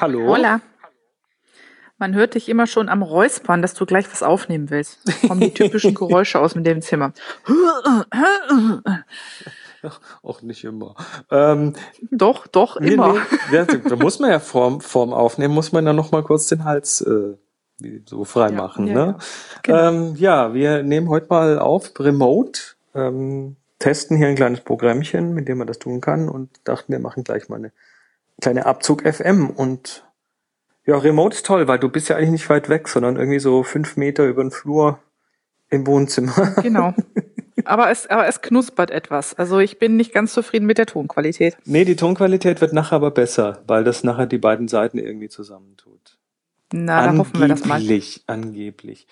Hallo. Hola. Man hört dich immer schon am Räuspern, dass du gleich was aufnehmen willst. Kommen die typischen Geräusche aus mit dem Zimmer. Auch nicht immer. Ähm, doch, doch, nee, immer. Nee, ja, da muss man ja vorm, vorm Aufnehmen, muss man dann noch mal kurz den Hals äh, so frei machen. Ja, ne? Ja. Genau. Ähm, ja, wir nehmen heute mal auf remote, ähm, testen hier ein kleines Programmchen, mit dem man das tun kann und dachten, wir machen gleich mal eine kleine Abzug FM und ja, Remote ist toll, weil du bist ja eigentlich nicht weit weg, sondern irgendwie so fünf Meter über den Flur im Wohnzimmer. Genau. Aber es, aber es knuspert etwas. Also ich bin nicht ganz zufrieden mit der Tonqualität. Nee, die Tonqualität wird nachher aber besser, weil das nachher die beiden Seiten irgendwie zusammentut. Na, da hoffen wir das mal. Angeblich, angeblich.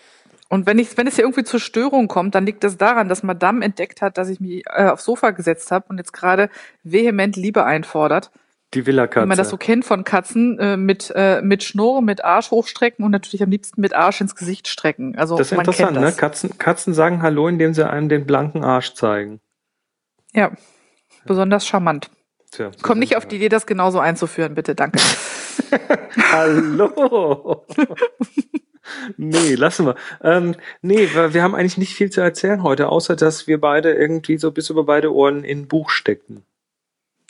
Und wenn ich, wenn es hier irgendwie zur Störung kommt, dann liegt das daran, dass Madame entdeckt hat, dass ich mich äh, aufs Sofa gesetzt habe und jetzt gerade vehement Liebe einfordert. Die Villa-Katze. Wie man das so kennt von Katzen, äh, mit, äh, mit Schnurren, mit Arsch hochstrecken und natürlich am liebsten mit Arsch ins Gesicht strecken. Also das ist man interessant, kennt das. ne? Katzen, Katzen sagen Hallo, indem sie einem den blanken Arsch zeigen. Ja, besonders charmant. Tja, Komm nicht auf die Idee, das genauso einzuführen, bitte, danke. Hallo. nee, lassen wir. Ähm, nee, wir haben eigentlich nicht viel zu erzählen heute, außer dass wir beide irgendwie so bis über beide Ohren in Buch steckten.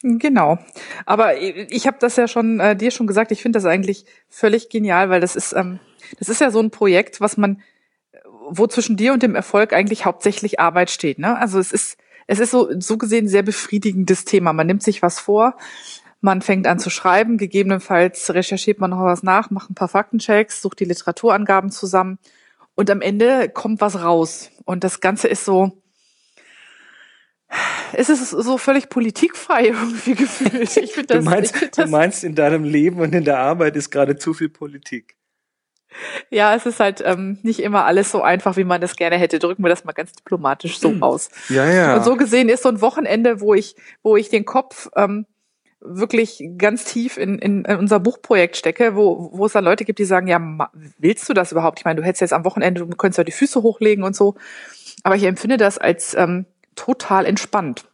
Genau. Aber ich habe das ja schon äh, dir schon gesagt, ich finde das eigentlich völlig genial, weil das ist, ähm, das ist ja so ein Projekt, was man, wo zwischen dir und dem Erfolg eigentlich hauptsächlich Arbeit steht. Ne? Also es ist, es ist so, so gesehen sehr befriedigendes Thema. Man nimmt sich was vor, man fängt an zu schreiben, gegebenenfalls recherchiert man noch was nach, macht ein paar Faktenchecks, sucht die Literaturangaben zusammen und am Ende kommt was raus. Und das Ganze ist so, es ist so völlig politikfrei irgendwie gefühlt. Ich das, du, meinst, ich das, du meinst, in deinem Leben und in der Arbeit ist gerade zu viel Politik. Ja, es ist halt ähm, nicht immer alles so einfach, wie man das gerne hätte. Drücken wir das mal ganz diplomatisch so aus. Ja, ja. Und so gesehen ist so ein Wochenende, wo ich, wo ich den Kopf ähm, wirklich ganz tief in, in, in unser Buchprojekt stecke, wo, wo es dann Leute gibt, die sagen, ja, willst du das überhaupt? Ich meine, du hättest jetzt am Wochenende, du könntest ja die Füße hochlegen und so. Aber ich empfinde das als ähm, total entspannt.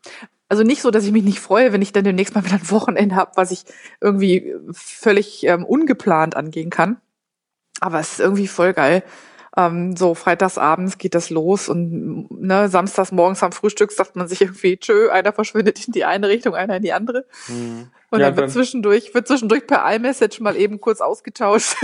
Also nicht so, dass ich mich nicht freue, wenn ich dann demnächst mal wieder ein Wochenende habe, was ich irgendwie völlig ähm, ungeplant angehen kann. Aber es ist irgendwie voll geil. Ähm, so freitagsabends geht das los und ne, samstags morgens am Frühstück sagt man sich irgendwie, tschö, einer verschwindet in die eine Richtung, einer in die andere. Mhm. Und ja, dann wird zwischendurch, wird zwischendurch per iMessage mal eben kurz ausgetauscht.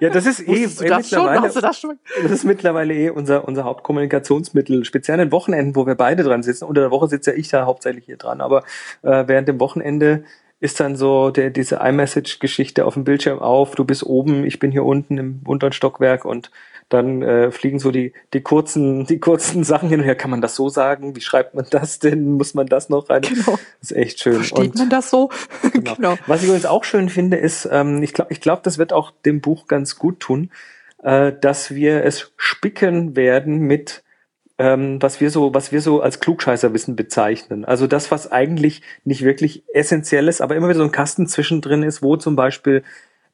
Ja, das ist eh, du das mittlerweile, schon? Das schon? Das ist mittlerweile eh unser, unser Hauptkommunikationsmittel. Speziell an Wochenenden, wo wir beide dran sitzen. Unter der Woche sitze ja ich da hauptsächlich hier dran. Aber äh, während dem Wochenende ist dann so der, diese iMessage-Geschichte auf dem Bildschirm auf. Du bist oben, ich bin hier unten im unteren Stockwerk und dann äh, fliegen so die, die kurzen, die kurzen Sachen hin und her. Kann man das so sagen? Wie schreibt man das denn? Muss man das noch rein? Genau. Das ist echt schön. Versteht und, man das so? genau. genau. Was ich übrigens auch schön finde, ist, ähm, ich glaube, ich glaube, das wird auch dem Buch ganz gut tun, äh, dass wir es spicken werden mit ähm, was wir so, was wir so als Klugscheißerwissen bezeichnen. Also das, was eigentlich nicht wirklich essentiell ist, aber immer wieder so ein Kasten zwischendrin ist, wo zum Beispiel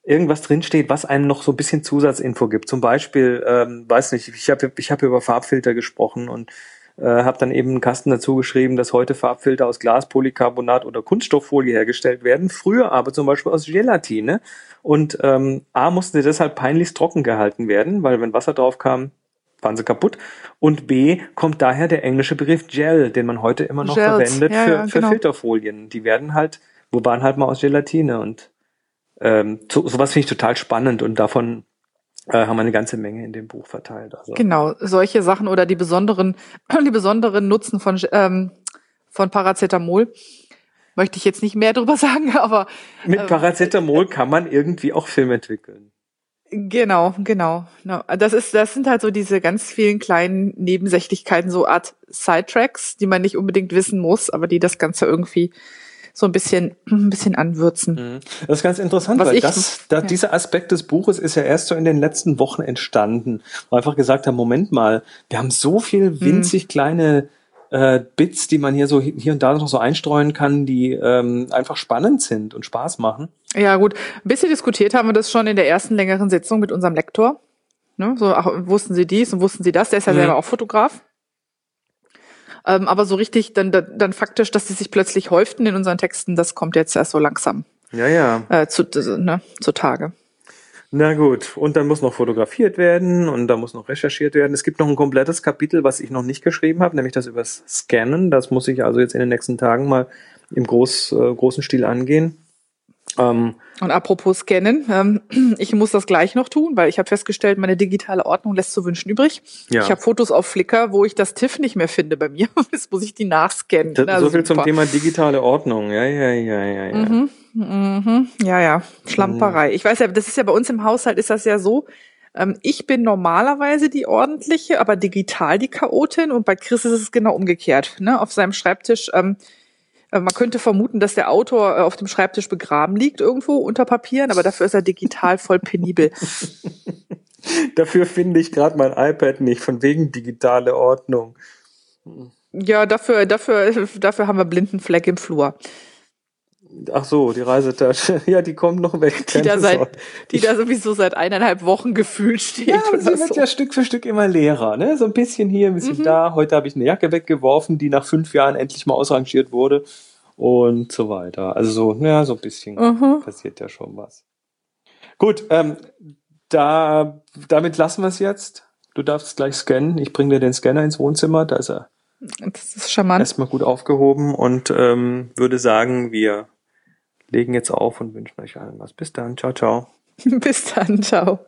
irgendwas drinsteht, was einem noch so ein bisschen Zusatzinfo gibt. Zum Beispiel, ähm, weiß nicht, ich habe ich hab über Farbfilter gesprochen und äh, habe dann eben einen Kasten dazu geschrieben, dass heute Farbfilter aus Glas, Polycarbonat oder Kunststofffolie hergestellt werden, früher aber zum Beispiel aus Gelatine. Und ähm, A mussten sie deshalb peinlichst trocken gehalten werden, weil wenn Wasser drauf kam, waren sie kaputt. Und B kommt daher der englische Begriff Gel, den man heute immer noch Gels. verwendet ja, für, ja, für genau. Filterfolien. Die werden halt, wo waren halt mal aus Gelatine und ähm, so, sowas finde ich total spannend und davon äh, haben wir eine ganze Menge in dem Buch verteilt. Also. Genau, solche Sachen oder die besonderen, die besonderen Nutzen von, ähm, von Paracetamol möchte ich jetzt nicht mehr drüber sagen, aber mit ähm, Paracetamol kann man irgendwie auch Film entwickeln. Genau, genau. Das ist, das sind halt so diese ganz vielen kleinen Nebensächlichkeiten, so Art Sidetracks, die man nicht unbedingt wissen muss, aber die das Ganze irgendwie so ein bisschen, ein bisschen anwürzen. Mhm. Das ist ganz interessant, Was weil ich, das, da, ja. dieser Aspekt des Buches ist ja erst so in den letzten Wochen entstanden, wo einfach gesagt haben, Moment mal, wir haben so viel mhm. winzig kleine äh, Bits, die man hier so hier und da noch so einstreuen kann, die ähm, einfach spannend sind und Spaß machen. Ja, gut. Ein bisschen diskutiert haben wir das schon in der ersten längeren Sitzung mit unserem Lektor. Ne? So, ach, wussten Sie dies und wussten Sie das? Der ist ja mhm. selber auch Fotograf. Ähm, aber so richtig, dann, dann, dann faktisch, dass sie sich plötzlich häuften in unseren Texten, das kommt jetzt erst so langsam. Ja, ja. Äh, zu, ne, zutage. Na gut, und dann muss noch fotografiert werden und da muss noch recherchiert werden. Es gibt noch ein komplettes Kapitel, was ich noch nicht geschrieben habe, nämlich das übers Scannen. Das muss ich also jetzt in den nächsten Tagen mal im groß, äh, großen Stil angehen. Ähm, und apropos Scannen, ähm, ich muss das gleich noch tun, weil ich habe festgestellt, meine digitale Ordnung lässt zu wünschen übrig. Ja. Ich habe Fotos auf Flickr, wo ich das TIFF nicht mehr finde bei mir. Jetzt muss ich die nachscannen. Das, also so viel super. zum Thema digitale Ordnung. Ja, ja, ja, ja, ja. Mhm, mhm. Ja, ja, Schlamperei. Ich weiß ja, das ist ja bei uns im Haushalt ist das ja so. Ähm, ich bin normalerweise die ordentliche, aber digital die Chaotin und bei Chris ist es genau umgekehrt. Ne? Auf seinem Schreibtisch ähm, äh, man könnte vermuten, dass der Autor äh, auf dem Schreibtisch begraben liegt irgendwo unter Papieren, aber dafür ist er digital voll penibel. dafür finde ich gerade mein iPad nicht, von wegen digitale Ordnung. Ja, dafür, dafür, dafür haben wir blinden Fleck im Flur. Ach so, die Reisetasche. Ja, die kommt noch weg. Die da, seit, die da sowieso seit eineinhalb Wochen gefühlt steht. Ja, aber sie wird so. ja Stück für Stück immer leerer. Ne? So ein bisschen hier, ein bisschen mhm. da. Heute habe ich eine Jacke weggeworfen, die nach fünf Jahren endlich mal ausrangiert wurde und so weiter. Also so, ja, so ein bisschen mhm. passiert ja schon was. Gut, ähm, da, damit lassen wir es jetzt. Du darfst gleich scannen. Ich bringe dir den Scanner ins Wohnzimmer. Da ist er. Das ist charmant. Erstmal gut aufgehoben und ähm, würde sagen, wir legen jetzt auf und wünschen euch allen was. Bis dann. Ciao, ciao. Bis dann. Ciao.